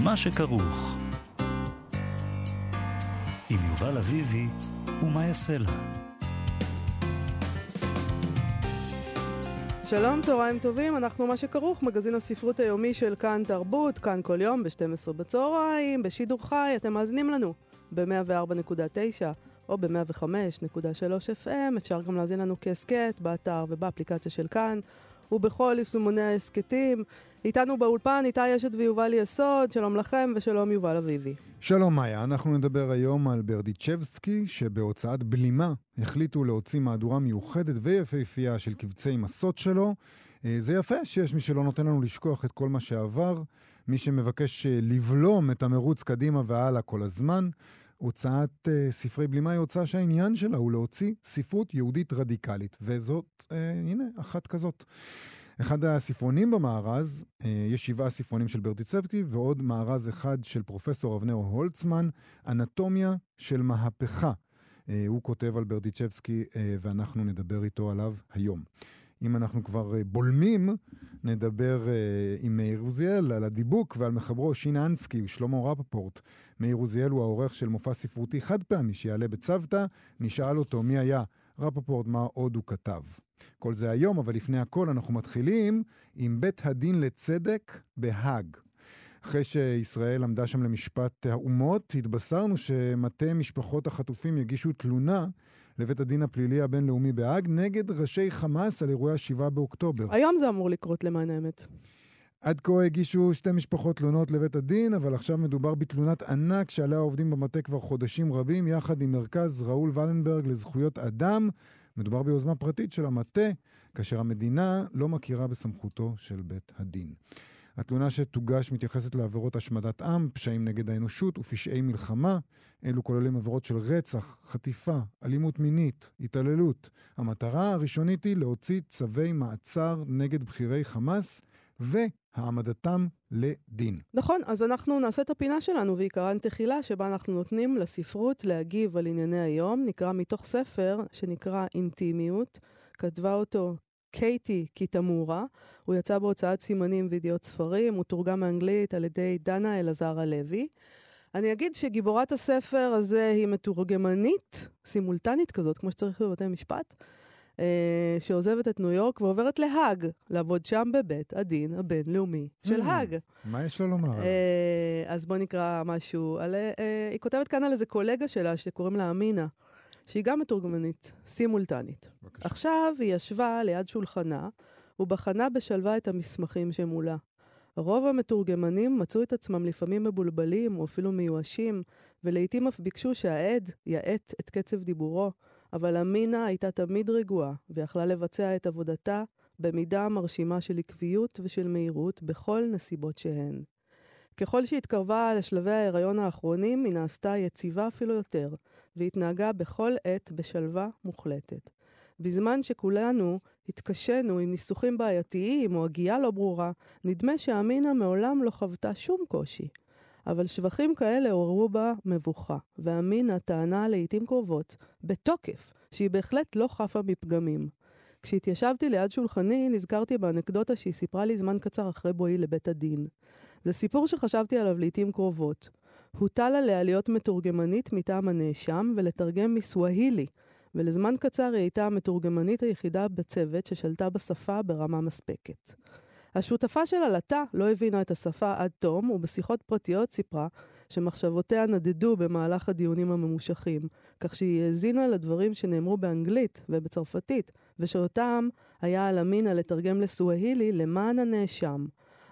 מה שכרוך. עם יובל אביבי ומה יעשה לה. שלום, צהריים טובים, אנחנו מה שכרוך, מגזין הספרות היומי של כאן תרבות, כאן כל יום ב-12 בצהריים, בשידור חי, אתם מאזינים לנו ב-104.9 או ב-105.3 FM, אפשר גם להאזין לנו כהסכת באתר ובאפליקציה של כאן, ובכל יישומוני ההסכתים. איתנו באולפן איתי אשת ויובל יסוד, שלום לכם ושלום יובל אביבי. שלום מאיה, אנחנו נדבר היום על ברדיצ'בסקי, שבהוצאת בלימה החליטו להוציא מהדורה מיוחדת ויפהפייה של קבצי מסות שלו. אה, זה יפה שיש מי שלא נותן לנו לשכוח את כל מה שעבר, מי שמבקש אה, לבלום את המרוץ קדימה והלאה כל הזמן. הוצאת uh, ספרי בלימה היא הוצאה שהעניין שלה הוא להוציא ספרות יהודית רדיקלית, וזאת, uh, הנה, אחת כזאת. אחד הספרונים במארז, uh, יש שבעה ספרונים של ברטיצבקי, ועוד מארז אחד של פרופסור אבנר הולצמן, אנטומיה של מהפכה. Uh, הוא כותב על ברדיצ'בסקי, uh, ואנחנו נדבר איתו עליו היום. אם אנחנו כבר uh, בולמים, נדבר uh, עם מאיר עוזיאל על הדיבוק ועל מחברו שינסקי ושלמה רפפורט. מאיר עוזיאל הוא העורך של מופע ספרותי חד פעמי שיעלה בצוותא. נשאל אותו מי היה רפפורט, מה עוד הוא כתב. כל זה היום, אבל לפני הכל אנחנו מתחילים עם בית הדין לצדק בהאג. אחרי שישראל עמדה שם למשפט האומות, התבשרנו שמטה משפחות החטופים יגישו תלונה לבית הדין הפלילי הבינלאומי בהאג נגד ראשי חמאס על אירועי ה-7 באוקטובר. היום זה אמור לקרות למען האמת. עד כה הגישו שתי משפחות תלונות לבית הדין, אבל עכשיו מדובר בתלונת ענק שעליה עובדים במטה כבר חודשים רבים, יחד עם מרכז ראול ולנברג לזכויות אדם. מדובר ביוזמה פרטית של המטה, כאשר המדינה לא מכירה בסמכותו של בית הדין. התלונה שתוגש מתייחסת לעבירות השמדת עם, פשעים נגד האנושות ופשעי מלחמה. אלו כוללים עבירות של רצח, חטיפה, אלימות מינית, התעללות. המטרה הראשונית היא להוציא צווי מעצר נגד בכירי חמאס והעמדתם לדין. נכון, אז אנחנו נעשה את הפינה שלנו, ועיקרן תחילה, שבה אנחנו נותנים לספרות להגיב על ענייני היום. נקרא מתוך ספר שנקרא אינטימיות. כתבה אותו קייטי קיטמורה. הוא יצא בהוצאת סימנים וידיעות ספרים, הוא תורגם מאנגלית על ידי דנה אלעזר הלוי. אני אגיד שגיבורת הספר הזה היא מתורגמנית, סימולטנית כזאת, כמו שצריך בבתי משפט, אה, שעוזבת את ניו יורק ועוברת להאג, לעבוד שם בבית הדין הבינלאומי של mm, האג. מה יש לו לומר? אה, אז בואו נקרא משהו. על, אה, היא כותבת כאן על איזה קולגה שלה שקוראים לה אמינה. שהיא גם מתורגמנית, סימולטנית. בבקשה. עכשיו היא ישבה ליד שולחנה ובחנה בשלווה את המסמכים שמולה. רוב המתורגמנים מצאו את עצמם לפעמים מבולבלים או אפילו מיואשים, ולעיתים אף ביקשו שהעד יאט את קצב דיבורו, אבל אמינה הייתה תמיד רגועה, ויכלה לבצע את עבודתה במידה מרשימה של עקביות ושל מהירות בכל נסיבות שהן. ככל שהתקרבה לשלבי ההיריון האחרונים, היא נעשתה יציבה אפילו יותר, והתנהגה בכל עת בשלווה מוחלטת. בזמן שכולנו התקשינו עם ניסוחים בעייתיים או הגייה לא ברורה, נדמה שאמינה מעולם לא חוותה שום קושי. אבל שבחים כאלה עוררו בה מבוכה, ואמינה טענה לעיתים קרובות, בתוקף, שהיא בהחלט לא חפה מפגמים. כשהתיישבתי ליד שולחני, נזכרתי באנקדוטה שהיא סיפרה לי זמן קצר אחרי בואי לבית הדין. זה סיפור שחשבתי עליו לעיתים קרובות. הוטל עליה להיות מתורגמנית מטעם הנאשם ולתרגם מסווהילי, ולזמן קצר היא הייתה המתורגמנית היחידה בצוות ששלטה בשפה ברמה מספקת. השותפה שלה, לטה, לא הבינה את השפה עד תום, ובשיחות פרטיות סיפרה שמחשבותיה נדדו במהלך הדיונים הממושכים, כך שהיא האזינה לדברים שנאמרו באנגלית ובצרפתית, ושאותם היה על אמינה לתרגם לסווהילי למען הנאשם.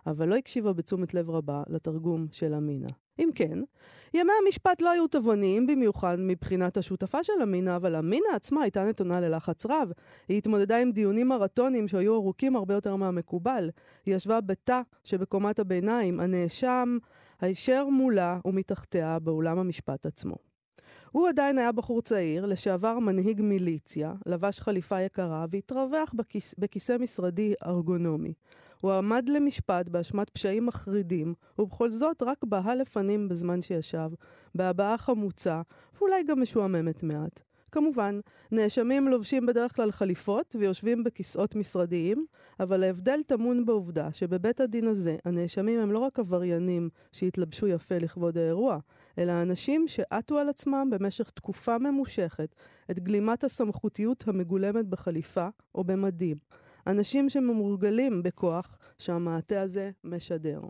אבל לא הקשיבה בתשומת לב רבה לתרגום של אמינה. אם כן, ימי המשפט לא היו תבוניים במיוחד מבחינת השותפה של אמינה, אבל אמינה עצמה הייתה נתונה ללחץ רב. היא התמודדה עם דיונים מרתונים שהיו ארוכים הרבה יותר מהמקובל. היא ישבה בתא שבקומת הביניים, הנאשם הישר מולה ומתחתיה באולם המשפט עצמו. הוא עדיין היה בחור צעיר, לשעבר מנהיג מיליציה, לבש חליפה יקרה והתרווח בכיס, בכיסא משרדי ארגונומי. הוא עמד למשפט באשמת פשעים מחרידים, ובכל זאת רק בהה לפנים בזמן שישב, בהבעה חמוצה, ואולי גם משועממת מעט. כמובן, נאשמים לובשים בדרך כלל חליפות ויושבים בכיסאות משרדיים, אבל ההבדל טמון בעובדה שבבית הדין הזה הנאשמים הם לא רק עבריינים שהתלבשו יפה לכבוד האירוע, אלא אנשים שעטו על עצמם במשך תקופה ממושכת את גלימת הסמכותיות המגולמת בחליפה או במדים. אנשים שממורגלים בכוח שהמעטה הזה משדר.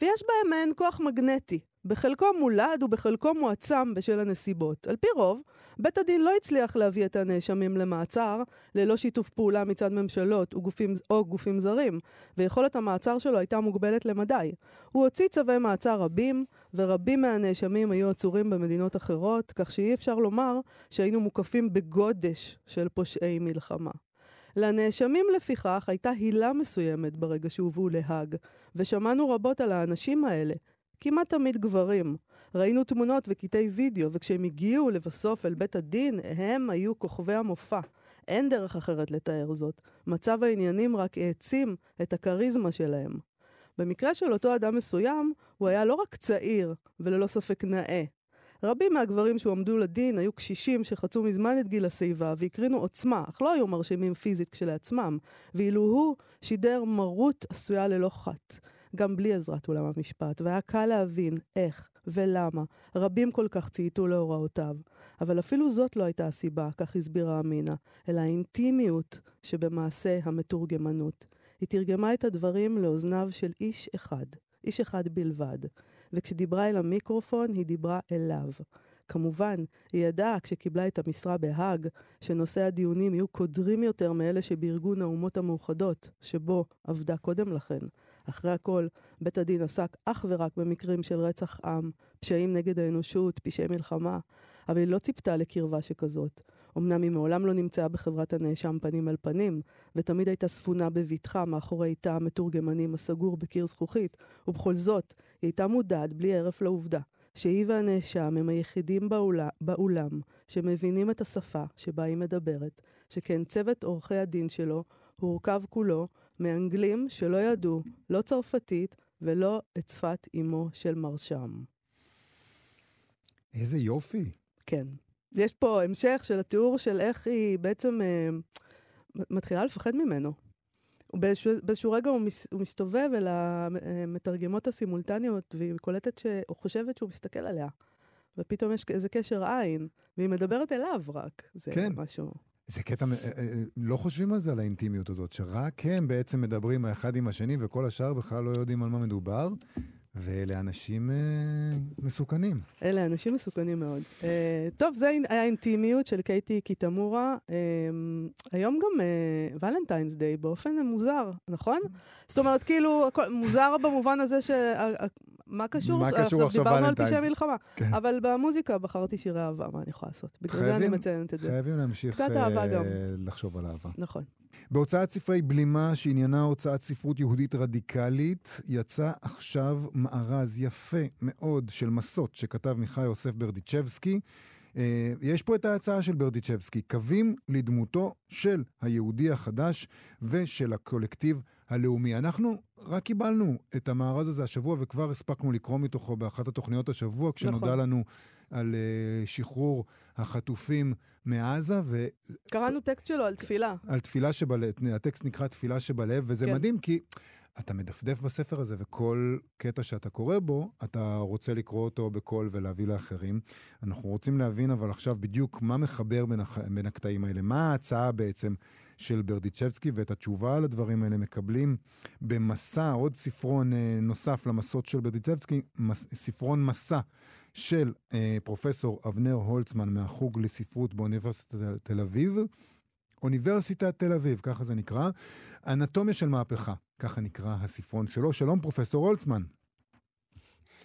ויש בהם מעין כוח מגנטי, בחלקו מולד ובחלקו מועצם בשל הנסיבות. על פי רוב, בית הדין לא הצליח להביא את הנאשמים למעצר ללא שיתוף פעולה מצד ממשלות וגופים, או גופים זרים, ויכולת המעצר שלו הייתה מוגבלת למדי. הוא הוציא צווי מעצר רבים, ורבים מהנאשמים היו עצורים במדינות אחרות, כך שאי אפשר לומר שהיינו מוקפים בגודש של פושעי מלחמה. לנאשמים לפיכך הייתה הילה מסוימת ברגע שהובאו להאג, ושמענו רבות על האנשים האלה, כמעט תמיד גברים. ראינו תמונות וקטעי וידאו, וכשהם הגיעו לבסוף אל בית הדין, הם היו כוכבי המופע. אין דרך אחרת לתאר זאת. מצב העניינים רק העצים את הכריזמה שלהם. במקרה של אותו אדם מסוים, הוא היה לא רק צעיר, וללא ספק נאה. רבים מהגברים שהועמדו לדין היו קשישים שחצו מזמן את גיל השיבה והקרינו עוצמה, אך לא היו מרשימים פיזית כשלעצמם, ואילו הוא שידר מרות עשויה ללא חת. גם בלי עזרת עולם המשפט, והיה קל להבין איך ולמה רבים כל כך צייתו להוראותיו. אבל אפילו זאת לא הייתה הסיבה, כך הסבירה אמינה, אלא האינטימיות שבמעשה המתורגמנות. היא תרגמה את הדברים לאוזניו של איש אחד, איש אחד בלבד, וכשדיברה אל המיקרופון, היא דיברה אליו. כמובן, היא ידעה כשקיבלה את המשרה בהאג, שנושאי הדיונים יהיו קודרים יותר מאלה שבארגון האומות המאוחדות, שבו עבדה קודם לכן. אחרי הכל, בית הדין עסק אך ורק במקרים של רצח עם, פשעים נגד האנושות, פשעי מלחמה, אבל היא לא ציפתה לקרבה שכזאת. אמנם היא מעולם לא נמצאה בחברת הנאשם פנים אל פנים, ותמיד הייתה ספונה בבטחה מאחורי תא המתורגמנים הסגור בקיר זכוכית, ובכל זאת, היא הייתה מודעת בלי הרף לעובדה, שהיא והנאשם הם היחידים באולה, באולם שמבינים את השפה שבה היא מדברת, שכן צוות עורכי הדין שלו הורכב כולו מאנגלים שלא ידעו לא צרפתית ולא את שפת אמו של מרשם. איזה יופי. כן. יש פה המשך של התיאור של איך היא בעצם אה, מתחילה לפחד ממנו. באיזשהו, באיזשהו רגע הוא, מס, הוא מסתובב אל המתרגמות הסימולטניות, והיא קולטת שהוא חושבת שהוא מסתכל עליה. ופתאום יש איזה קשר עין, והיא מדברת אליו רק. זה כן. משהו... זה קטע, אה, אה, לא חושבים על זה, על האינטימיות הזאת, שרק הם בעצם מדברים האחד עם השני, וכל השאר בכלל לא יודעים על מה מדובר. ואלה אנשים אה, מסוכנים. אלה אנשים מסוכנים מאוד. אה, טוב, זה היה אינטימיות של קייטי קיטמורה. אה, היום גם אה, ולנטיינס דיי באופן מוזר, נכון? זאת אומרת, כאילו, הכל, מוזר במובן הזה ש... מה קשור? מה קשור עכשיו ולנטיינס? דיברנו על פשעי מלחמה. כן. אבל במוזיקה בחרתי שירי אהבה, מה אני יכולה לעשות? בגלל חייבים, זה אני מציינת את זה. חייבים להמשיך קצת אהבה גם. לחשוב על אהבה. נכון. בהוצאת ספרי בלימה, שעניינה הוצאת ספרות יהודית רדיקלית, יצא עכשיו מארז יפה מאוד של מסות שכתב מיכאי יוסף ברדיצ'בסקי. אה, יש פה את ההצעה של ברדיצ'בסקי, קווים לדמותו של היהודי החדש ושל הקולקטיב הלאומי. אנחנו רק קיבלנו את המארז הזה השבוע וכבר הספקנו לקרוא מתוכו באחת התוכניות השבוע, כשנודע נכון. לנו על uh, שחרור החטופים מעזה. ו... קראנו טקסט שלו על תפילה. על תפילה שבלב, הטקסט נקרא תפילה שבלב, וזה כן. מדהים כי... אתה מדפדף בספר הזה, וכל קטע שאתה קורא בו, אתה רוצה לקרוא אותו בקול ולהביא לאחרים. אנחנו רוצים להבין אבל עכשיו בדיוק מה מחבר בין, הח... בין הקטעים האלה, מה ההצעה בעצם של ברדיצ'בסקי, ואת התשובה על הדברים האלה מקבלים במסע, עוד ספרון אה, נוסף למסעות של ברדיצ'בסקי, מס... ספרון מסע של אה, פרופסור אבנר הולצמן מהחוג לספרות באוניברסיטת תל אביב. אוניברסיטת תל אביב, ככה זה נקרא. אנטומיה של מהפכה, ככה נקרא הספרון שלו. שלום, פרופסור הולצמן.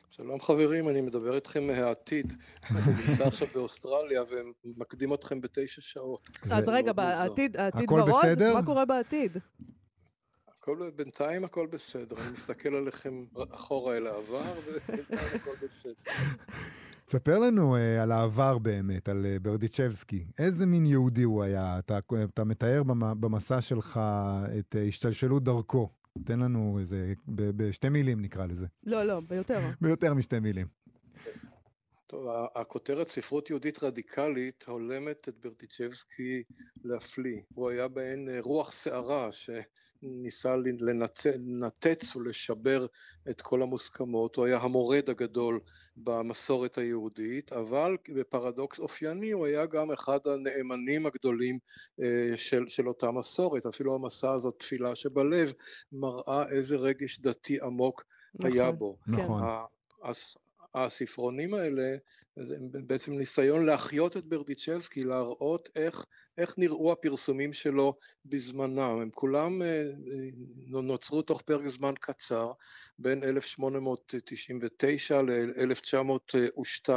שלום חברים, אני מדבר איתכם מהעתיד. אני נמצא עכשיו באוסטרליה ומקדים אתכם בתשע שעות. אז רגע, בעתיד, העתיד ורוד? מה קורה בעתיד? הכל, בינתיים הכל בסדר, אני מסתכל עליכם אחורה אל העבר, ובינתיים הכל בסדר. תספר לנו uh, על העבר באמת, על uh, ברדיצ'בסקי. איזה מין יהודי הוא היה? אתה, אתה מתאר במסע שלך את uh, השתלשלות דרכו. תן לנו איזה, בשתי מילים נקרא לזה. לא, לא, ביותר. ביותר משתי מילים. טוב, הכותרת ספרות יהודית רדיקלית הולמת את ברדיצ'בסקי להפליא. הוא היה בהן אה, רוח סערה שניסה לנתץ ולשבר את כל המוסכמות. הוא היה המורד הגדול במסורת היהודית, אבל בפרדוקס אופייני הוא היה גם אחד הנאמנים הגדולים אה, של, של אותה מסורת. אפילו המסע הזאת, תפילה שבלב, מראה איזה רגש דתי עמוק נכון, היה בו. נכון. הספרונים האלה הם בעצם ניסיון להחיות את ברדיצ'בסקי, להראות איך, איך נראו הפרסומים שלו בזמנם. הם כולם אה, אה, נוצרו תוך פרק זמן קצר, בין 1899 ל-1902,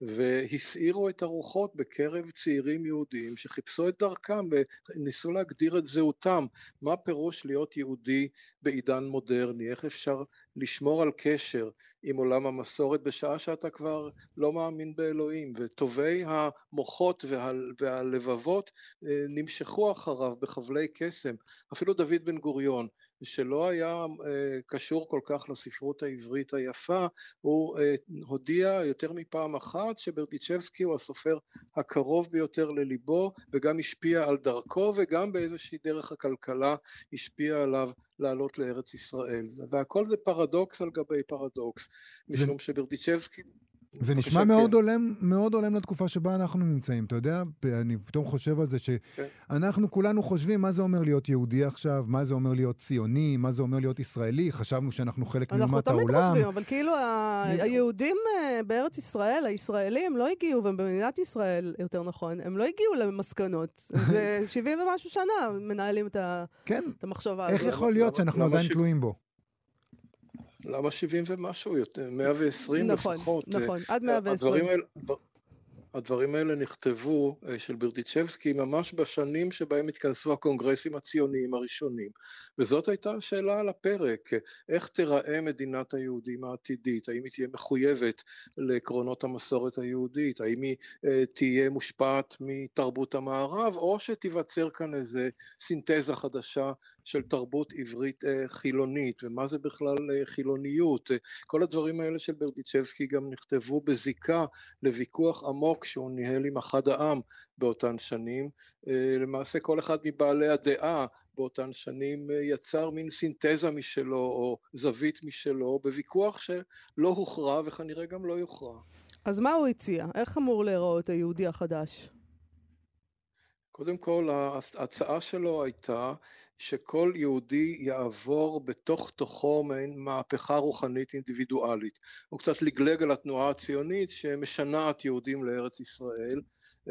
והסעירו את הרוחות בקרב צעירים יהודים שחיפשו את דרכם וניסו להגדיר את זהותם. מה פירוש להיות יהודי בעידן מודרני? איך אפשר לשמור על קשר עם עולם המסורת בשעה שאתה כבר לא מאמין באלוהים, וטובי המוחות וה, והלבבות אה, נמשכו אחריו בחבלי קסם. אפילו דוד בן גוריון, שלא היה אה, קשור כל כך לספרות העברית היפה, הוא אה, הודיע יותר מפעם אחת שברדיצ'בסקי הוא הסופר הקרוב ביותר לליבו, וגם השפיע על דרכו, וגם באיזושהי דרך הכלכלה השפיע עליו לעלות לארץ ישראל. והכל זה פרדוקס על גבי פרדוקס, משום. שברדיצ'בסקי זה נשמע מאוד הולם, מאוד הולם לתקופה שבה אנחנו נמצאים. אתה יודע, אני פתאום חושב על זה שאנחנו כן. כולנו חושבים מה זה אומר להיות יהודי עכשיו, מה זה אומר להיות ציוני, מה זה אומר להיות ישראלי, חשבנו שאנחנו חלק מאומת העולם. אנחנו תמיד חושבים, אבל כאילו היהודים אה, בארץ ישראל, הישראלים, לא הגיעו, ובמדינת ישראל, יותר נכון, הם לא הגיעו למסקנות. זה 70 ומשהו שנה מנהלים את כן. המחשבה הזאת. איך יכול להיות שאנחנו עדיין תלויים בו? למה 70 ומשהו? 120 נכון, לפחות. נכון, נכון, עד 120. הדברים האלה, הדברים האלה נכתבו אה, של ברדיצ'בסקי ממש בשנים שבהם התכנסו הקונגרסים הציוניים הראשונים. וזאת הייתה השאלה על הפרק איך תיראה מדינת היהודים העתידית? האם היא תהיה מחויבת לעקרונות המסורת היהודית? האם היא אה, תהיה מושפעת מתרבות המערב? או שתיווצר כאן איזה סינתזה חדשה של תרבות עברית אה, חילונית. ומה זה בכלל חילוניות? כל הדברים האלה של ברדיצ'בסקי גם נכתבו בזיקה לוויכוח עמוק החוק שהוא ניהל עם אחד העם באותן שנים. אה, למעשה כל אחד מבעלי הדעה באותן שנים אה, יצר מין סינתזה משלו או זווית משלו בוויכוח שלא הוכרע וכנראה גם לא יוכרע. אז מה הוא הציע? איך אמור להיראות היהודי החדש? קודם כל ההצעה שלו הייתה שכל יהודי יעבור בתוך תוכו מעין מהפכה רוחנית אינדיבידואלית. הוא קצת לגלג על התנועה הציונית שמשנעת יהודים לארץ ישראל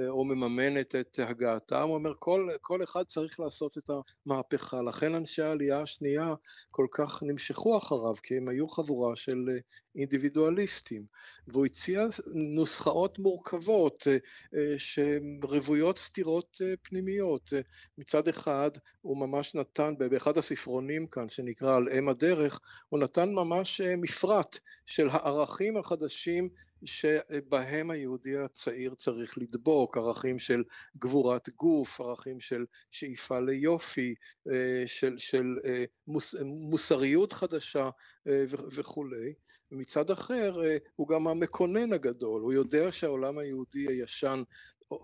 או מממנת את הגעתם, הוא אומר כל, כל אחד צריך לעשות את המהפכה, לכן אנשי העלייה השנייה כל כך נמשכו אחריו, כי הם היו חבורה של אה, אינדיבידואליסטים, והוא הציע נוסחאות מורכבות אה, שרוויות סתירות פנימיות, מצד אחד הוא ממש נתן באחד הספרונים כאן שנקרא על אם הדרך, הוא נתן ממש מפרט של הערכים החדשים שבהם היהודי הצעיר צריך לדבוק, ערכים של גבורת גוף, ערכים של שאיפה ליופי, אה, של, של אה, מוס, מוסריות חדשה אה, וכולי. ומצד אחר הוא גם המקונן הגדול, הוא יודע שהעולם היהודי הישן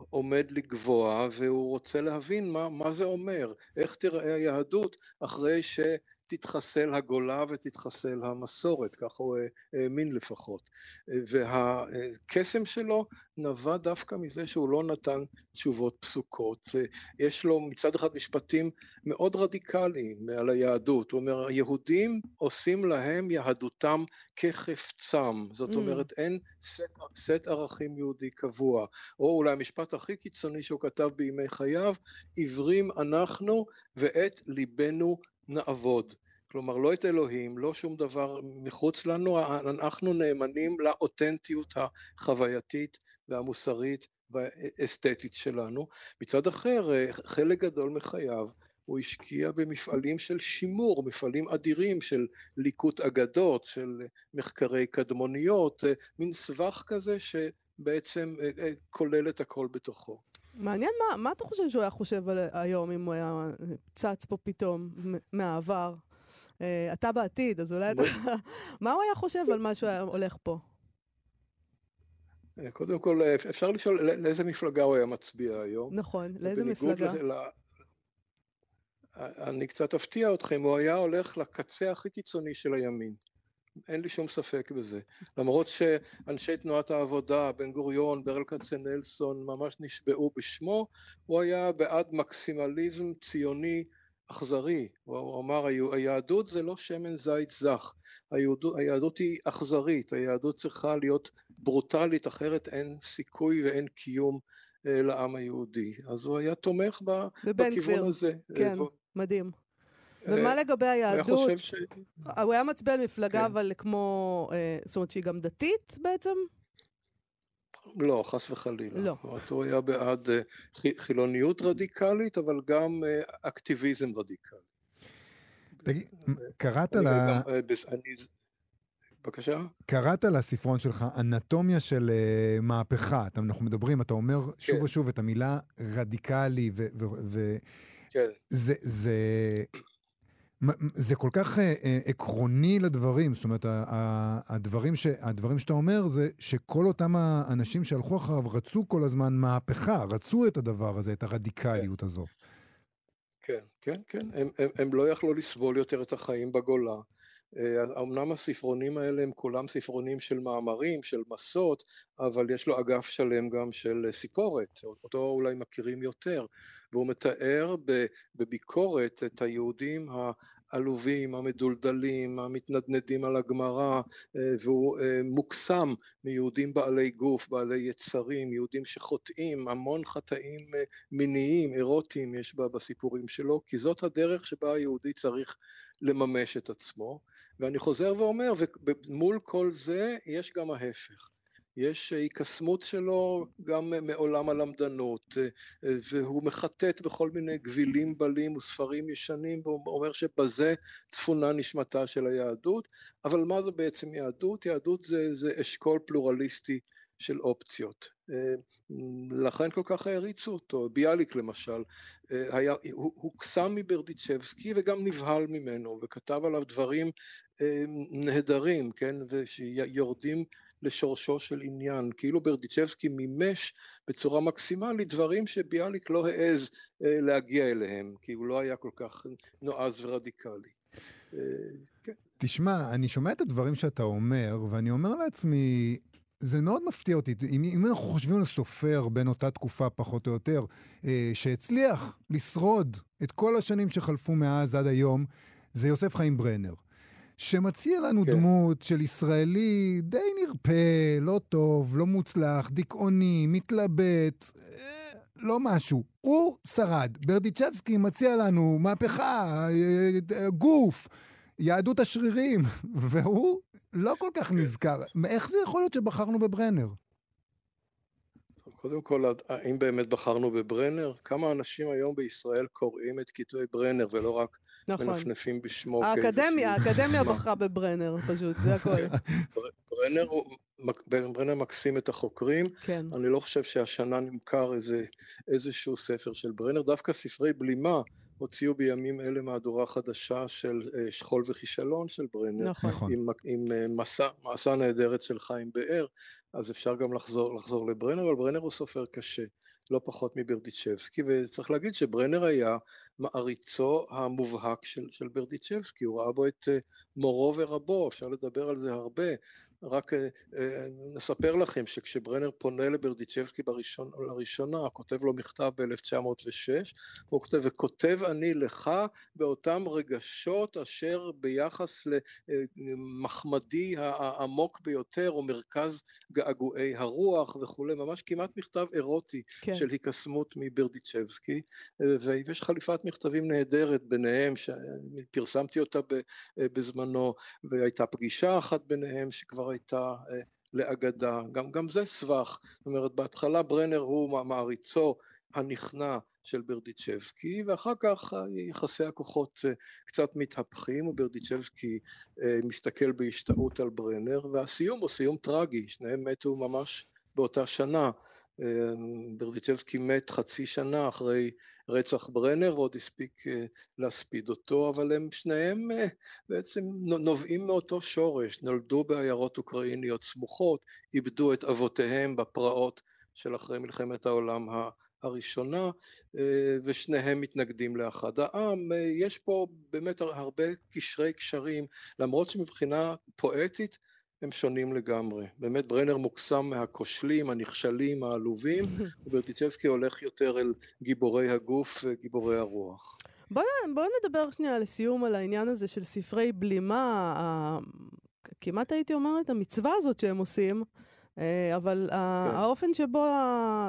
עומד לגבוה והוא רוצה להבין מה, מה זה אומר, איך תראה היהדות אחרי ש... תתחסל הגולה ותתחסל המסורת, ככה הוא האמין לפחות. והקסם שלו נבע דווקא מזה שהוא לא נתן תשובות פסוקות. יש לו מצד אחד משפטים מאוד רדיקליים על היהדות. הוא אומר, היהודים עושים להם יהדותם כחפצם. זאת mm. אומרת, אין סט, סט ערכים יהודי קבוע. או אולי המשפט הכי קיצוני שהוא כתב בימי חייו, עיוורים אנחנו ואת ליבנו נעבוד. כלומר, לא את אלוהים, לא שום דבר מחוץ לנו, אנחנו נאמנים לאותנטיות החווייתית והמוסרית והאסתטית שלנו. מצד אחר, חלק גדול מחייו הוא השקיע במפעלים של שימור, מפעלים אדירים של ליקוט אגדות, של מחקרי קדמוניות, מין סבך כזה שבעצם אה, אה, כולל את הכל בתוכו. מעניין מה, מה אתה חושב שהוא היה חושב על היום אם הוא היה צץ פה פתאום מהעבר? Uh, אתה בעתיד, אז אולי אתה... מה הוא היה חושב על מה שהוא הולך פה? קודם כל, אפשר לשאול לאיזה מפלגה הוא היה מצביע היום. נכון, לאיזה מפלגה? ל... אני קצת אפתיע אתכם, הוא היה הולך לקצה הכי קיצוני של הימין. אין לי שום ספק בזה. למרות שאנשי תנועת העבודה, בן גוריון, ברל כצנלסון, ממש נשבעו בשמו, הוא היה בעד מקסימליזם ציוני אכזרי. הוא אמר, היהדות זה לא שמן זית זך, היהדות, היהדות היא אכזרית, היהדות צריכה להיות ברוטלית, אחרת אין סיכוי ואין קיום אה, לעם היהודי. אז הוא היה תומך בכיוון הזה. כן, מדהים. ומה אה, לגבי היהדות? ש... הוא היה מצביע על מפלגה, כן. אבל כמו, אה, זאת אומרת שהיא גם דתית בעצם? לא, חס וחלילה. לא. זאת אומרת, הוא היה בעד חילוניות רדיקלית, אבל גם אקטיביזם רדיקלי. תגיד, קראת ל... בבקשה? קראת לספרון שלך אנטומיה של uh, מהפכה. אנחנו מדברים, אתה אומר כן. שוב ושוב את המילה רדיקלי, ו... ו, ו כן. זה, זה, זה כל כך uh, עקרוני לדברים. זאת אומרת, הדברים, ש, הדברים שאתה אומר זה שכל אותם האנשים שהלכו אחריו רצו כל הזמן מהפכה, רצו את הדבר הזה, את הרדיקליות כן. הזו. כן, כן, כן. הם, הם, הם לא יכלו לסבול יותר את החיים בגולה. אה, אמנם הספרונים האלה הם כולם ספרונים של מאמרים, של מסות, אבל יש לו אגף שלם גם של סיפורת, אותו אולי מכירים יותר, והוא מתאר בביקורת את היהודים העלובים, המדולדלים, המתנדנדים על הגמרא, אה, והוא אה, מוקסם מיהודים בעלי גוף, בעלי יצרים, יהודים שחוטאים, המון חטאים מיניים, אירוטיים יש בסיפורים שלו, כי זאת הדרך שבה היהודי צריך לממש את עצמו. ואני חוזר ואומר, ומול כל זה יש גם ההפך. יש היקסמות שלו גם מעולם הלמדנות, והוא מחטט בכל מיני גבילים בלים וספרים ישנים, והוא אומר שבזה צפונה נשמתה של היהדות, אבל מה זה בעצם יהדות? יהדות זה, זה אשכול פלורליסטי של אופציות. אה, לכן כל כך העריצו אותו. ביאליק למשל, אה, היה, הוא הוקסם מברדיצ'בסקי וגם נבהל ממנו, וכתב עליו דברים אה, נהדרים, כן, ושיורדים לשורשו של עניין, כאילו ברדיצ'בסקי מימש בצורה מקסימלית דברים שביאליק לא העז להגיע אליהם, כי הוא לא היה כל כך נועז ורדיקלי. כן. תשמע, אני שומע את הדברים שאתה אומר, ואני אומר לעצמי, זה מאוד מפתיע אותי. אם, אם אנחנו חושבים על סופר בין אותה תקופה, פחות או יותר, אה, שהצליח לשרוד את כל השנים שחלפו מאז עד היום, זה יוסף חיים ברנר. שמציע לנו כן. דמות של ישראלי די נרפה, לא טוב, לא מוצלח, דיכאוני, מתלבט, אה, לא משהו. הוא שרד. ברדיצ'בסקי מציע לנו מהפכה, אה, אה, גוף, יהדות השרירים, והוא לא כל כך כן. נזכר. איך זה יכול להיות שבחרנו בברנר? קודם כל, האם באמת בחרנו בברנר? כמה אנשים היום בישראל קוראים את כתבי ברנר ולא רק נכון. מנפנפים בשמו האקדמיה, האקדמיה בחרה בברנר פשוט, זה הכל. ברנר, ברנר מקסים את החוקרים. כן. אני לא חושב שהשנה נמכר איזה, איזשהו ספר של ברנר, דווקא ספרי בלימה. הוציאו בימים אלה מהדורה חדשה של אה, שכול וכישלון של ברנר, נכון. עם, עם אה, מסע, מסע נהדרת של חיים באר, אז אפשר גם לחזור, לחזור לברנר, אבל ברנר הוא סופר קשה, לא פחות מברדיצ'בסקי, וצריך להגיד שברנר היה מעריצו המובהק של, של ברדיצ'בסקי, הוא ראה בו את אה, מורו ורבו, אפשר לדבר על זה הרבה, רק אה, אה, נספר לכם שכשברנר פונה לברדיצ'בסקי בראשון, לראשונה, כותב לו מכתב ב-1906, הוא כותב, וכותב אני לך באותם רגשות אשר ביחס למחמדי העמוק ביותר, או מרכז געגועי הרוח וכולי, ממש כמעט מכתב אירוטי כן. של היקסמות מברדיצ'בסקי, אה, ויש חליפת מכתבים נהדרת ביניהם, שפרסמתי אותה בזמנו, והייתה פגישה אחת ביניהם שכבר הייתה אה, לאגדה, גם, גם זה סבך, זאת אומרת בהתחלה ברנר הוא מעריצו הנכנע של ברדיצ'בסקי ואחר כך יחסי הכוחות אה, קצת מתהפכים וברדיצ'בסקי אה, מסתכל בהשתאות על ברנר והסיום הוא סיום טרגי, שניהם מתו ממש באותה שנה ברדיצ'בסקי מת חצי שנה אחרי רצח ברנר ועוד הספיק להספיד אותו, אבל הם שניהם בעצם נובעים מאותו שורש, נולדו בעיירות אוקראיניות סמוכות, איבדו את אבותיהם בפרעות של אחרי מלחמת העולם הראשונה, ושניהם מתנגדים לאחד העם. יש פה באמת הרבה קשרי קשרים, למרות שמבחינה פואטית הם שונים לגמרי. באמת ברנר מוקסם מהכושלים, הנכשלים, העלובים, וברטיצ'בסקי הולך יותר אל גיבורי הגוף וגיבורי הרוח. בואו בוא נדבר שנייה לסיום על העניין הזה של ספרי בלימה, ה... כמעט הייתי אומרת, המצווה הזאת שהם עושים. אה, אבל כן. האופן שבו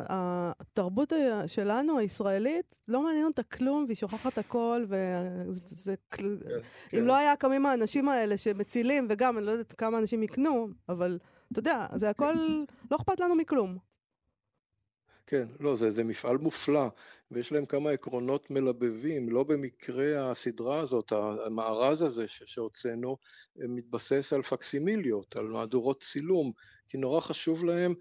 התרבות שלנו, הישראלית, לא מעניין אותה כלום, והיא שוכחת הכל, וזה... כן, אם כן. לא היה קמים האנשים האלה שמצילים, וגם, אני לא יודעת כמה אנשים יקנו, אבל אתה יודע, זה הכל, לא אכפת לנו מכלום. כן, לא, זה, זה מפעל מופלא, ויש להם כמה עקרונות מלבבים, לא במקרה הסדרה הזאת, המארז הזה שהוצאנו, מתבסס על פקסימיליות, על מהדורות צילום, כי נורא חשוב להם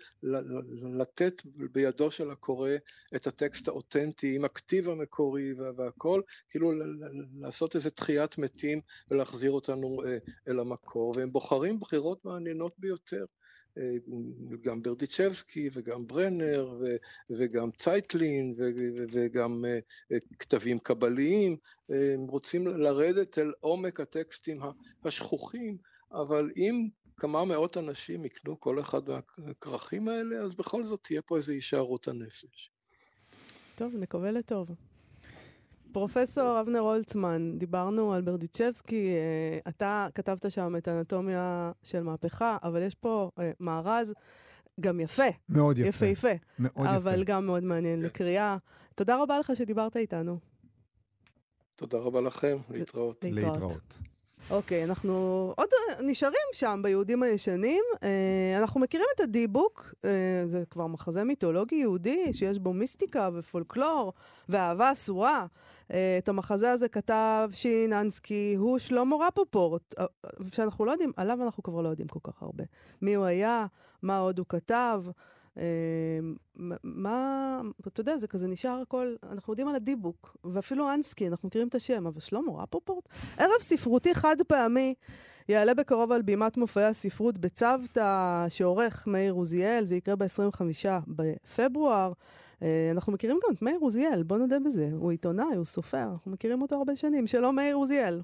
לתת בידו של הקורא את הטקסט האותנטי עם הכתיב המקורי והכל, כאילו לעשות איזה תחיית מתים ולהחזיר אותנו אה, אל המקור, והם בוחרים בחירות מעניינות ביותר. גם ברדיצ'בסקי וגם ברנר וגם צייטלין וגם אה, כתבים קבליים, הם רוצים לרדת אל עומק הטקסטים השכוחים, אבל אם כמה מאות אנשים יקנו כל אחד מהכרכים האלה, אז בכל זאת תהיה פה איזו הישארות הנפש. טוב, נקווה לטוב. פרופסור אבנר הולצמן, דיברנו על ברדיצ'בסקי, אה, אתה כתבת שם את האנטומיה של מהפכה, אבל יש פה אה, מארז גם יפה. מאוד יפה. יפהפה. מאוד יפה. אבל גם מאוד מעניין כן. לקריאה. תודה רבה לך שדיברת איתנו. תודה רבה לכם, להתראות. להתראות. אוקיי, אנחנו עוד נשארים שם ביהודים הישנים. אה, אנחנו מכירים את הדיבוק, אה, זה כבר מחזה מיתולוגי יהודי שיש בו מיסטיקה ופולקלור ואהבה אסורה. אה, את המחזה הזה כתב שינסקי, הוא שלמה רפופורט, אה, שאנחנו לא יודעים, עליו אנחנו כבר לא יודעים כל כך הרבה. מי הוא היה, מה עוד הוא כתב. מה, אתה יודע, זה כזה נשאר הכל, אנחנו יודעים על הדיבוק, ואפילו אנסקי, אנחנו מכירים את השם, אבל שלמה רפופורט? ערב ספרותי חד פעמי יעלה בקרוב על בימת מופעי הספרות בצוותא שעורך מאיר עוזיאל, זה יקרה ב-25 בפברואר. אה, אנחנו מכירים גם את מאיר עוזיאל, בוא נודה בזה. הוא עיתונאי, הוא סופר, אנחנו מכירים אותו הרבה שנים. שלום, מאיר עוזיאל.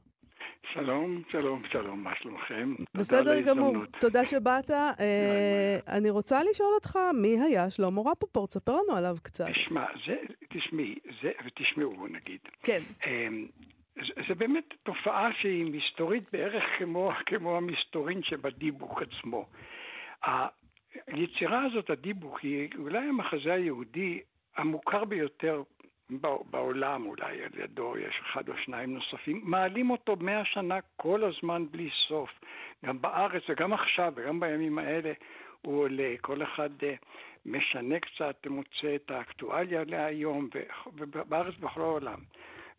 שלום, שלום, שלום, מה שלומכם? בסדר גמור, תודה שבאת. אה, אני רוצה לשאול אותך, מי היה שלמה רפופורט? ספר לנו עליו קצת. תשמע, זה, תשמעי, זה, ותשמעו נגיד. כן. אמ, זה, זה באמת תופעה שהיא מסתורית בערך כמו, כמו המסתורין שבדיבוק עצמו. היצירה הזאת, הדיבוק, היא אולי המחזה היהודי המוכר ביותר בעולם אולי על ידו, יש אחד או שניים נוספים, מעלים אותו מאה שנה כל הזמן בלי סוף. גם בארץ וגם עכשיו וגם בימים האלה הוא עולה, כל אחד אה, משנה קצת, מוצא את האקטואליה להיום, ובארץ ובכל העולם.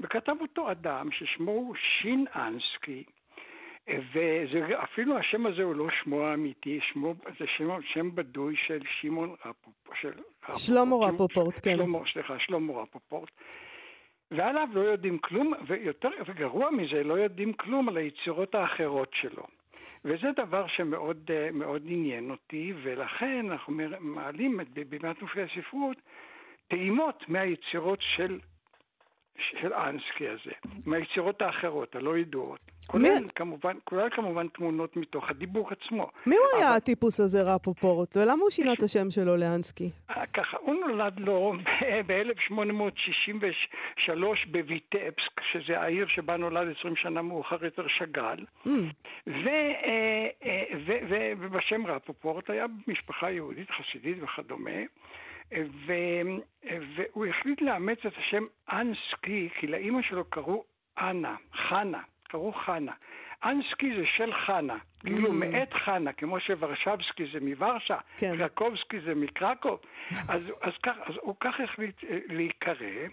וכתב אותו אדם ששמו שין אנסקי, ואפילו השם הזה הוא לא שמו האמיתי, שמו, זה שם, שם בדוי של שמעון רפופורט. של שלמה רפופורט, כן. שלמה, סליחה, שלמה רפופורט. ועליו לא יודעים כלום, ויותר, וגרוע מזה, לא יודעים כלום על היצירות האחרות שלו. וזה דבר שמאוד מאוד עניין אותי, ולכן אנחנו מעלים בבימת מופעי הספרות טעימות מהיצירות של של אנסקי הזה, מהיצירות האחרות, הלא ידועות. כולל מי... כמובן, כולל כמובן תמונות מתוך הדיבוק עצמו. מי הוא אבל... היה הטיפוס הזה, רפופורט? ולמה הוא שינה את השם שלו לאנסקי? אה, ככה, הוא נולד לו ב-1863 בויטפסק, שזה העיר שבה נולד 20 שנה מאוחר יותר שאגאל. Mm. אה, אה, ובשם רפופורט היה משפחה יהודית, חסידית וכדומה. והוא החליט לאמץ את השם אנסקי, כי לאימא שלו קראו אנה, חנה, קראו חנה. אנסקי זה של חנה, כאילו mm. כאילו מאת חנה, כמו שוורשבסקי זה מוורשה, כן. קרקובסקי זה מקרקוב, אז, אז, כך, אז הוא כך החליט אה, להיקרא,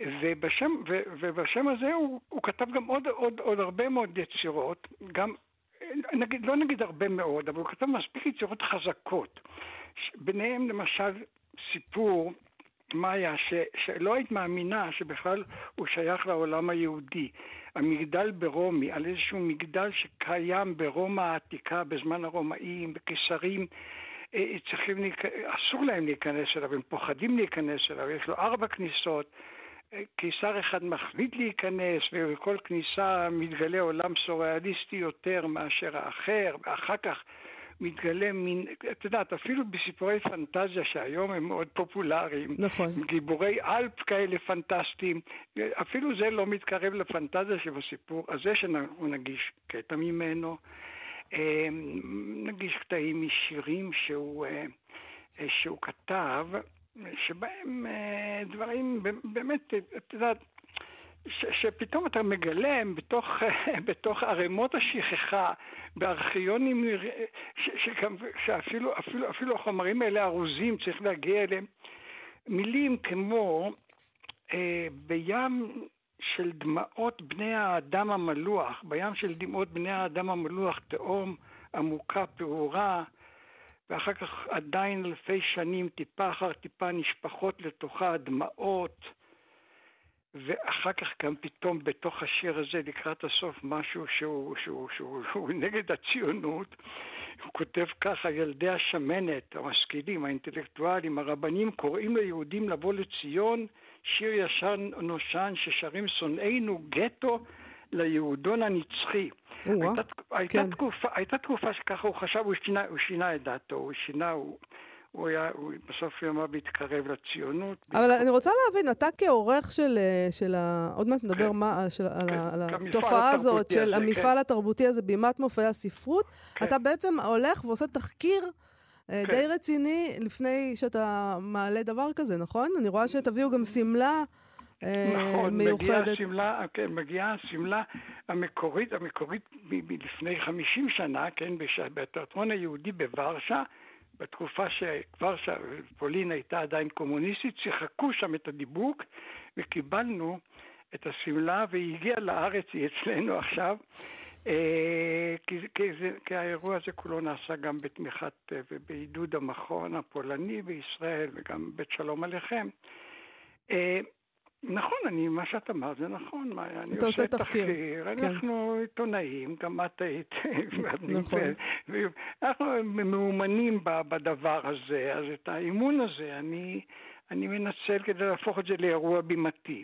ובשם, ו, ובשם הזה הוא, הוא כתב גם עוד, עוד, עוד הרבה מאוד יצירות, גם, נגיד, לא נגיד הרבה מאוד, אבל הוא כתב מספיק יצירות חזקות, ביניהם למשל סיפור, מאיה, ש, שלא היית מאמינה שבכלל הוא שייך לעולם היהודי. המגדל ברומי, על איזשהו מגדל שקיים ברומא העתיקה בזמן הרומאים, בקיסרים, אה, צריכים, להיכ... אסור להם להיכנס אליו, הם פוחדים להיכנס אליו, יש לו ארבע כניסות. אה, קיסר אחד מחליט להיכנס, ובכל כניסה מתגלה עולם סוריאליסטי יותר מאשר האחר, ואחר כך מתגלה מין, את יודעת, אפילו בסיפורי פנטזיה שהיום הם מאוד פופולריים. נכון. גיבורי אלפ כאלה פנטסטיים, אפילו זה לא מתקרב לפנטזיה שבסיפור הזה שאנחנו נגיש קטע ממנו. אה, נגיש קטעים משירים שהוא, אה, שהוא כתב, שבהם אה, דברים באמת, את יודעת, ש, שפתאום אתה מגלם בתוך, בתוך ערימות השכחה, בארכיונים, ש, שגם, שאפילו אפילו, אפילו החומרים האלה ארוזים, צריך להגיע אליהם. מילים כמו אה, בים של דמעות בני האדם המלוח, בים של דמעות בני האדם המלוח, תהום עמוקה, פעורה, ואחר כך עדיין אלפי שנים, טיפה אחר טיפה נשפכות לתוכה הדמעות, ואחר כך גם פתאום בתוך השיר הזה לקראת הסוף משהו שהוא, שהוא, שהוא, שהוא נגד הציונות. הוא כותב ככה, ילדי השמנת, המשכילים, האינטלקטואלים, הרבנים קוראים ליהודים לבוא לציון, שיר ישן נושן ששרים שונאינו גטו ליהודון הנצחי. הייתה, הייתה, כן. תקופה, הייתה תקופה שככה הוא חשב, הוא שינה, הוא שינה את דעתו, הוא שינה, הוא... הוא היה, הוא בסוף ימיו התקרב לציונות. אבל אני רוצה להבין, אתה כעורך של, אה, של ה... עוד מעט נדבר כן. מה, של, כן. על, על התופעה הזאת, של הזה, המפעל כן. התרבותי הזה, בימת מופעי הספרות, כן. אתה בעצם הולך ועושה תחקיר אה, כן. די רציני לפני שאתה מעלה דבר כזה, נכון? אני רואה שתביאו גם שמלה. אה, נכון, מגיעה השמלה, כן, מגיעה השמלה המקורית, המקורית מלפני 50 שנה, כן, בתיאטרון היהודי בוורשה, בתקופה שכבר פולין הייתה עדיין קומוניסטית, שיחקו שם את הדיבוק וקיבלנו את השמלה והיא הגיעה לארץ, היא אצלנו עכשיו. אה, כי, כי, כי האירוע הזה כולו נעשה גם בתמיכת אה, ובעידוד המכון הפולני בישראל וגם בית שלום עליכם. נכון, אני, מה שאת אמרת זה נכון, מאיה. אני עושה תחקיר. תחקיר. כן. אנחנו עיתונאים, גם את היית. נכון. אנחנו מאומנים בדבר הזה, אז את האימון הזה אני, אני מנצל כדי להפוך את זה לאירוע בימתי.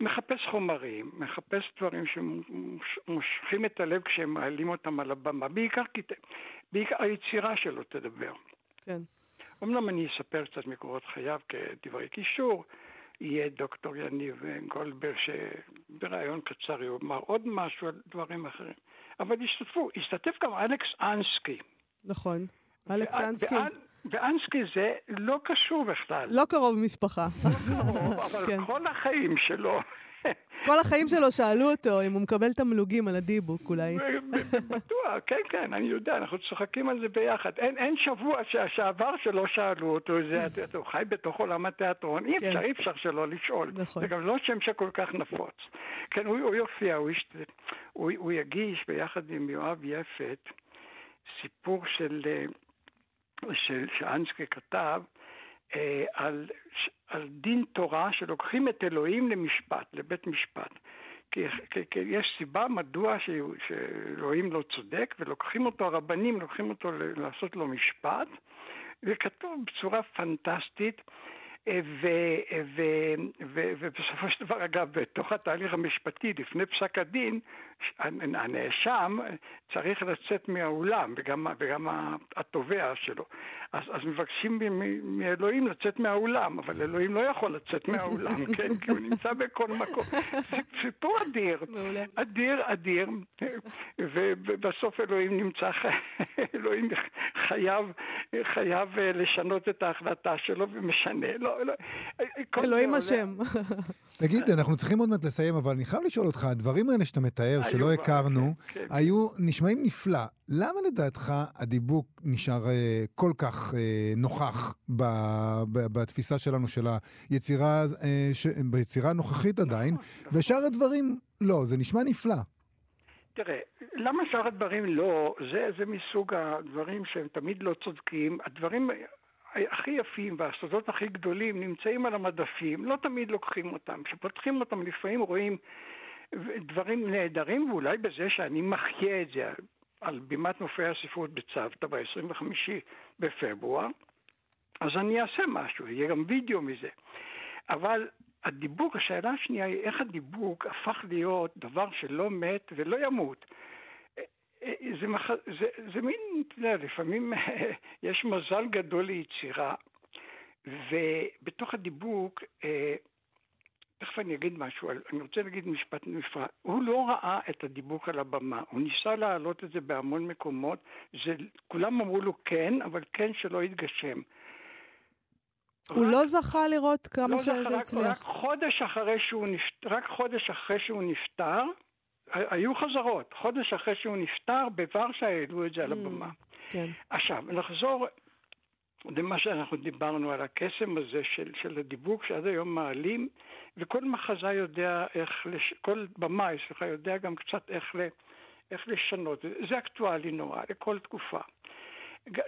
מחפש חומרים, מחפש דברים שמושכים את הלב כשהם מעלים אותם על הבמה, בעיקר, בעיקר היצירה שלו תדבר. כן. אמנם אני אספר קצת מקורות חייו כדברי קישור, יהיה דוקטור יניב גולדברג, שבריאיון קצר יאמר עוד משהו על דברים אחרים. אבל השתתפו, השתתף גם אלכס אנסקי. נכון, אלכס אנסקי. ואנסקי זה לא קשור בכלל. לא קרוב משפחה. לא, אבל כן. כל החיים שלו כל החיים שלו שאלו אותו אם הוא מקבל תמלוגים על הדיבוק אולי. בטוח, כן, כן, אני יודע, אנחנו צוחקים על זה ביחד. אין, אין שבוע שעבר שלא שאלו אותו, זה, הוא חי בתוך עולם התיאטרון, אי אפשר, כן. אי אפשר שלא לשאול. נכון. זה גם לא שם שכל כך נפוץ. כן, הוא, הוא יופיע, הוא, יש, הוא, הוא יגיש ביחד עם יואב יפת סיפור של, אה, של שאנסקי כתב, אה, על, על דין תורה שלוקחים את אלוהים למשפט, לבית משפט. כי, כי, כי יש סיבה מדוע ש, שאלוהים לא צודק, ולוקחים אותו, הרבנים לוקחים אותו לעשות לו משפט, וכתוב בצורה פנטסטית ו, ו, ו, ובסופו של דבר, אגב, בתוך התהליך המשפטי, לפני פסק הדין, הנאשם צריך לצאת מהאולם, וגם, וגם התובע שלו. אז, אז מבקשים מאלוהים לצאת מהאולם, אבל אלוהים לא יכול לצאת מהאולם, כן? כי הוא נמצא בכל מקום. סיפור אדיר, אדיר, אדיר, ובסוף אלוהים נמצא, אלוהים חייב, חייב לשנות את ההחלטה שלו ומשנה. לא, לא, אלוהים אשם. תגיד, אנחנו צריכים עוד מעט לסיים, אבל אני חייב לשאול אותך, הדברים האלה שאתה מתאר, שלא הכרנו, כן, כן. היו נשמעים נפלא. למה לדעתך הדיבוק נשאר אה, כל כך אה, נוכח ב, ב, בתפיסה שלנו של היצירה, אה, ש, ביצירה הנוכחית נכון, עדיין, נכון. ושאר הדברים לא, זה נשמע נפלא. תראה, למה שאר הדברים לא? זה, זה מסוג הדברים שהם תמיד לא צודקים. הדברים הכי יפים והסודות הכי גדולים נמצאים על המדפים, לא תמיד לוקחים אותם. כשפותחים אותם לפעמים רואים דברים נהדרים, ואולי בזה שאני מחיה את זה על בימת מופעי הספרות בצוותא ב-25 בפברואר, אז אני אעשה משהו, יהיה גם וידאו מזה. אבל הדיבוק, השאלה השנייה היא איך הדיבוק הפך להיות דבר שלא מת ולא ימות. זה, מח... זה, זה מין, אתה יודע, לפעמים יש מזל גדול ליצירה, ובתוך הדיבוק, אה, תכף אני אגיד משהו, אני רוצה להגיד משפט נפרד. הוא לא ראה את הדיבוק על הבמה, הוא ניסה להעלות את זה בהמון מקומות, זה, כולם אמרו לו כן, אבל כן שלא יתגשם. הוא רק, לא זכה לראות כמה לא שזה הצליח. רק חודש אחרי שהוא נפטר, רק חודש אחרי שהוא נפטר, היו חזרות. חודש אחרי שהוא נפטר, בוורשה העלו את זה על mm, הבמה. כן. עכשיו, נחזור למה שאנחנו דיברנו על הקסם הזה של, של הדיבוק שעד היום מעלים, וכל מחזה יודע איך, לש... כל במאי, סליחה, יודע גם קצת איך, ל... איך לשנות. זה אקטואלי נורא, לכל תקופה.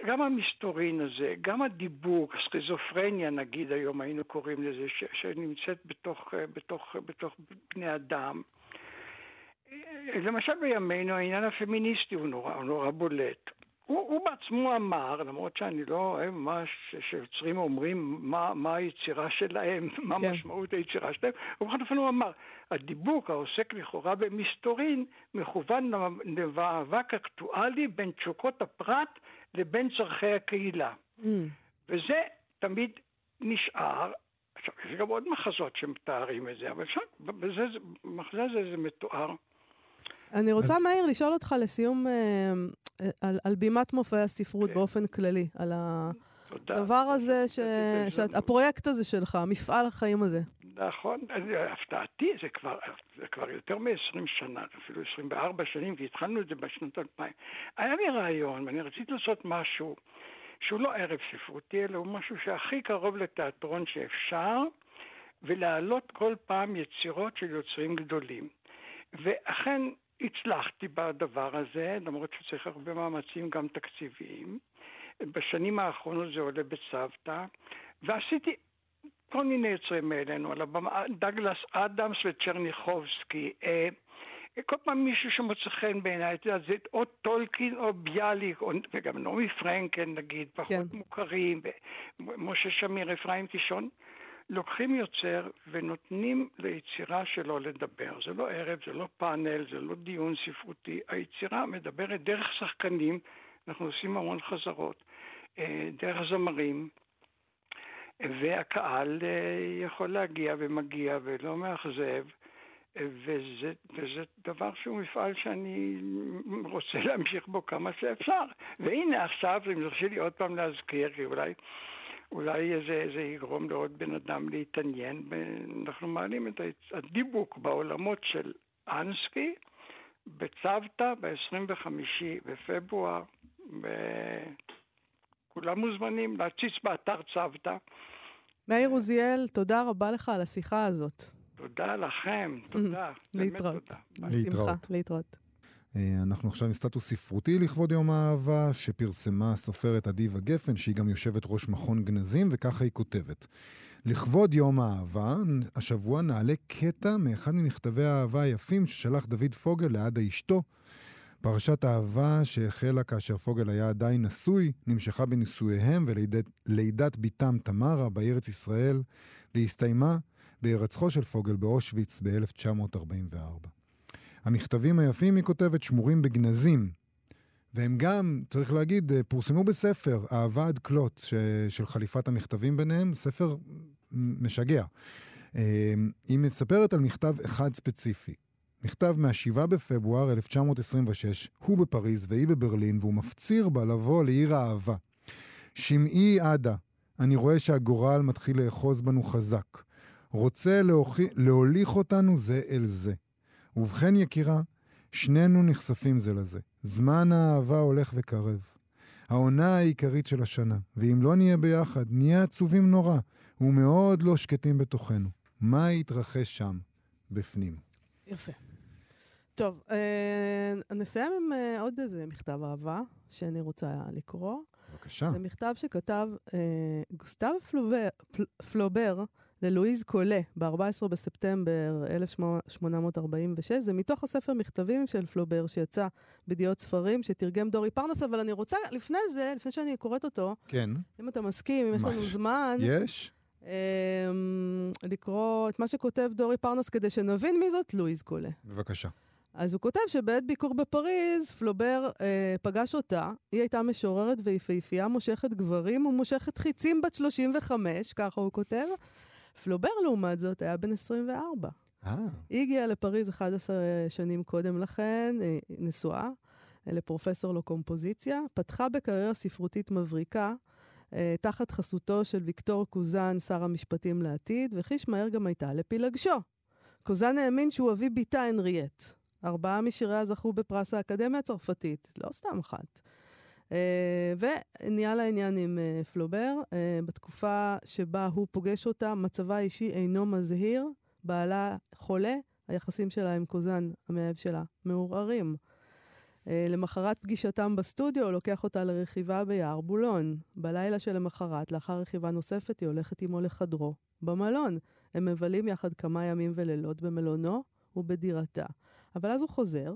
גם המסתורין הזה, גם הדיבוק, הסכיזופרניה נגיד היום היינו קוראים לזה, ש, שנמצאת בתוך, בתוך, בתוך בני אדם. למשל בימינו העניין הפמיניסטי הוא נורא, הוא נורא בולט. הוא, הוא בעצמו אמר, למרות שאני לא אוהב מה שיוצרים אומרים, מה, מה היצירה שלהם, מה כן. משמעות היצירה שלהם, ובכל אופן הוא אמר, הדיבוק העוסק לכאורה במסתורין מכוון למאבק אקטואלי בין תשוקות הפרט לבין צורכי הקהילה. Mm. וזה תמיד נשאר. עכשיו, יש גם עוד מחזות שמתארים את זה, אבל שם, במחזה הזה זה מתואר. אני רוצה, מאיר, לשאול אותך לסיום אה, על, על בימת מופעי הספרות כן. באופן כללי, על הדבר הזה, ש... שאת, הפרויקט הזה שלך, מפעל החיים הזה. נכון, הפתעתי, זה כבר, זה כבר יותר מ-20 שנה, אפילו 24 שנים, והתחלנו את זה בשנות 2000. היה לי רעיון, ואני רציתי לעשות משהו שהוא לא ערב ספרותי, אלא הוא משהו שהכי קרוב לתיאטרון שאפשר, ולהעלות כל פעם יצירות של יוצרים גדולים. ואכן הצלחתי בדבר הזה, למרות שצריך הרבה מאמצים גם תקציביים. בשנים האחרונות זה עולה בצוותא, ועשיתי כל מיני יוצרים מאלינו על הבמה, דגלס אדמס וצ'רניחובסקי. אה, כל פעם מישהו שמוצא חן בעיניי, אתה יודע, זה או טולקין או ביאליק, או, וגם נעמי פרנקן נגיד, פחות כן. מוכרים, ומשה שמיר, אפרים קישון. לוקחים יוצר ונותנים ליצירה שלו לדבר. זה לא ערב, זה לא פאנל, זה לא דיון ספרותי. היצירה מדברת דרך שחקנים, אנחנו עושים המון חזרות, אה, דרך זמרים, והקהל אה, יכול להגיע ומגיע ולא מאכזב. וזה, וזה דבר שהוא מפעל שאני רוצה להמשיך בו כמה שאפשר. והנה עכשיו, אם תרשי לי עוד פעם להזכיר, כי אולי אולי זה, זה יגרום לעוד בן אדם להתעניין. אנחנו מעלים את הדיבוק בעולמות של אנסקי בצוותא ב-25 בפברואר, וכולם מוזמנים להציץ באתר צוותא. מאיר עוזיאל, תודה רבה לך על השיחה הזאת. תודה לכם, תודה. להתראות. להתראות. להתראות. אה, אנחנו עכשיו עם סטטוס ספרותי לכבוד יום האהבה, שפרסמה הסופרת אדיבה גפן, שהיא גם יושבת ראש מכון גנזים, וככה היא כותבת. לכבוד יום האהבה, השבוע נעלה קטע מאחד ממכתבי האהבה היפים ששלח דוד פוגל לעדה אשתו. פרשת אהבה שהחלה כאשר פוגל היה עדיין נשוי, נמשכה בנישואיהם ולידת בתם תמרה בארץ ישראל, והסתיימה בהירצחו של פוגל באושוויץ ב-1944. המכתבים היפים, היא כותבת, שמורים בגנזים. והם גם, צריך להגיד, אה, פורסמו בספר, אהבה עד כלות, ש... של חליפת המכתבים ביניהם, ספר משגע. אה, היא מספרת על מכתב אחד ספציפי. מכתב מה-7 בפברואר 1926, הוא בפריז והיא בברלין, והוא מפציר בה לבוא לעיר האהבה. שמעי עדה, אני רואה שהגורל מתחיל לאחוז בנו חזק. רוצה להוכי... להוליך אותנו זה אל זה. ובכן, יקירה, שנינו נחשפים זה לזה. זמן האהבה הולך וקרב. העונה העיקרית של השנה, ואם לא נהיה ביחד, נהיה עצובים נורא, ומאוד לא שקטים בתוכנו. מה יתרחש שם, בפנים? יפה. טוב, אה, נסיים עם אה, עוד איזה מכתב אהבה שאני רוצה לקרוא. בבקשה. זה מכתב שכתב אה, גוסטב פלובר, פל, פלובר ללואיז קולה ב-14 בספטמבר 1846. זה מתוך הספר מכתבים של פלובר שיצא בידיעות ספרים, שתרגם דורי פרנס, אבל אני רוצה, לפני זה, לפני שאני קוראת אותו, כן. אם אתה מסכים, אם יש לנו? זמן, יש? אה, לקרוא את מה שכותב דורי פרנס כדי שנבין מי זאת לואיז קולה. בבקשה. אז הוא כותב שבעת ביקור בפריז, פלובר אה, פגש אותה. היא הייתה משוררת ויפהפייה, מושכת גברים ומושכת חיצים בת 35, ככה הוא כותב. פלובר, לעומת זאת, היה בן 24. אה, היא הגיעה לפריז 11 שנים קודם לכן, אה, נשואה אה, לפרופסור לקומפוזיציה, פתחה בקריירה ספרותית מבריקה, תחת חסותו של ויקטור קוזן, שר המשפטים לעתיד, וחיש מהר גם הייתה לפילגשו. קוזן האמין שהוא אבי בתה הנריאט. ארבעה משיריה זכו בפרס האקדמיה הצרפתית, לא סתם אחת. אה, ונהיה לה עניין עם אה, פלובר. אה, בתקופה שבה הוא פוגש אותה, מצבה האישי אינו מזהיר, בעלה חולה, היחסים שלה עם קוזן, המאהב שלה, מעורערים. למחרת פגישתם בסטודיו, לוקח אותה לרכיבה ביער בולון. בלילה שלמחרת, לאחר רכיבה נוספת, היא הולכת עמו לחדרו, במלון. הם מבלים יחד כמה ימים ולילות במלונו ובדירתה. אבל אז הוא חוזר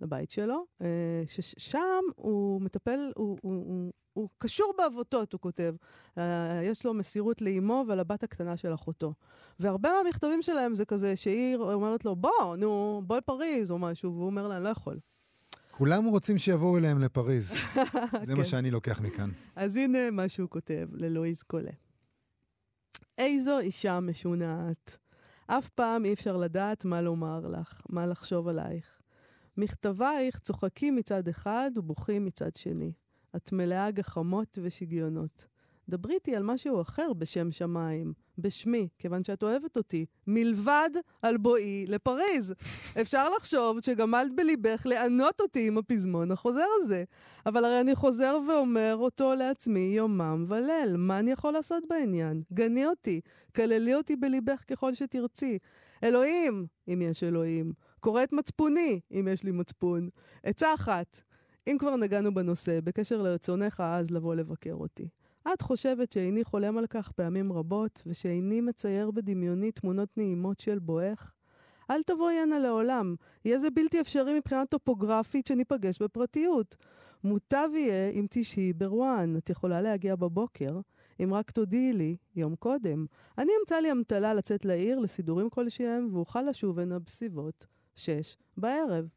לבית שלו, אה, ששם הוא מטפל, הוא, הוא, הוא, הוא קשור בעבותות, הוא כותב. אה, יש לו מסירות לאימו ולבת הקטנה של אחותו. והרבה מהמכתבים שלהם זה כזה שהיא אומרת לו, בוא, נו, בוא לפריז או משהו, והוא אומר לה, אני לא יכול. כולם רוצים שיבואו אליהם לפריז. זה מה כן. שאני לוקח מכאן. אז הנה מה שהוא כותב ללואיז קולה. איזו אישה משונעת. אף פעם אי אפשר לדעת מה לומר לך, מה לחשוב עלייך. מכתבייך צוחקים מצד אחד ובוכים מצד שני. את מלאה גחמות ושגיונות. דברי איתי על משהו אחר בשם שמיים, בשמי, כיוון שאת אוהבת אותי, מלבד על בואי לפריז. אפשר לחשוב שגמלת בליבך לענות אותי עם הפזמון החוזר הזה. אבל הרי אני חוזר ואומר אותו לעצמי יומם וליל. מה אני יכול לעשות בעניין? גני אותי, כללי אותי בליבך ככל שתרצי. אלוהים, אם יש אלוהים. קורא את מצפוני, אם יש לי מצפון. עצה אחת, אם כבר נגענו בנושא, בקשר לרצונך אז לבוא לבקר אותי. את חושבת שאיני חולם על כך פעמים רבות, ושאיני מצייר בדמיוני תמונות נעימות של בואך? אל תבואי הנה לעולם. יהיה זה בלתי אפשרי מבחינה טופוגרפית שניפגש בפרטיות. מוטב יהיה אם תשהי ברואן. את יכולה להגיע בבוקר, אם רק תודיעי לי יום קודם. אני אמצא לי אמתלה לצאת לעיר לסידורים כלשהם, ואוכל לשוב הנה בסביבות שש בערב.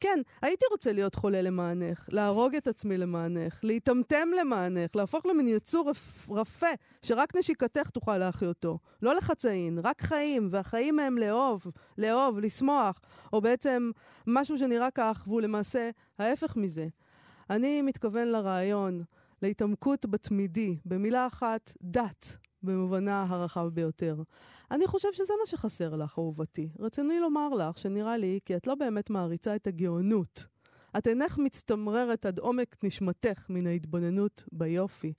כן, הייתי רוצה להיות חולה למענך, להרוג את עצמי למענך, להיטמטם למענך, להפוך למין יצור רפ, רפה, שרק נשיקתך תוכל להחיותו. לא לחצאין, רק חיים, והחיים הם לאהוב, לאהוב, לשמוח, או בעצם משהו שנראה כך, והוא למעשה ההפך מזה. אני מתכוון לרעיון, להתעמקות בתמידי, במילה אחת, דת, במובנה הרחב ביותר. אני חושב שזה מה שחסר לך, אהובתי. רציני לומר לך שנראה לי כי את לא באמת מעריצה את הגאונות. את אינך מצטמררת עד עומק נשמתך מן ההתבוננות ביופי.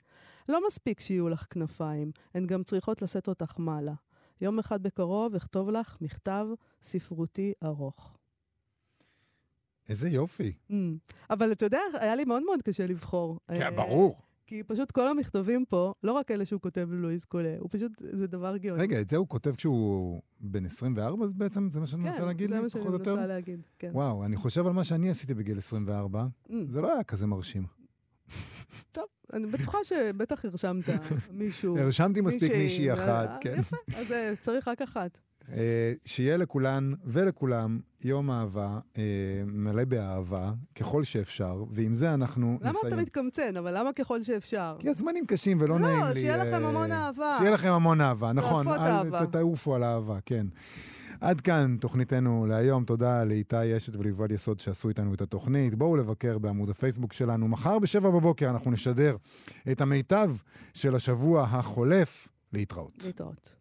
לא מספיק שיהיו לך כנפיים, הן גם צריכות לשאת אותך מעלה. יום אחד בקרוב אכתוב לך מכתב ספרותי ארוך. איזה יופי. Mm. אבל אתה יודע, היה לי מאוד מאוד קשה לבחור. כן, אה, ברור. כי פשוט כל המכתבים פה, לא רק אלה שהוא כותב ללואיז קולה, הוא פשוט, זה דבר גאוני. רגע, את זה הוא כותב כשהוא בן 24 אז בעצם? זה מה שאני מנסה להגיד כן, זה מה שאני? מנסה להגיד, כן. וואו, אני חושב על מה שאני עשיתי בגיל 24, Mm. זה לא היה כזה מרשים. טוב, אני בטוחה שבטח הרשמת מישהו. הרשמתי מספיק מישהי אחת, אה, כן. יפה, אז אה, צריך רק אחת. אה, שיהיה לכולן ולכולם יום אהבה אה, מלא באהבה, ככל שאפשר, ועם זה אנחנו למה נסיים. אתה מתקמצן? אבל למה ככל שאפשר? כי הזמנים קשים ולא לא, נעים לי. שיהיה לכם אה, המון אהבה. שיהיה לכם המון אהבה, נכון. תעפות אל אהבה. תעופו על אהבה, כן. עד כאן תוכניתנו להיום. תודה לאיתי אשת וליובל יסוד שעשו איתנו את התוכנית. בואו לבקר בעמוד הפייסבוק שלנו. מחר בשבע בבוקר אנחנו נשדר את המיטב של השבוע החולף. להתראות. להתראות.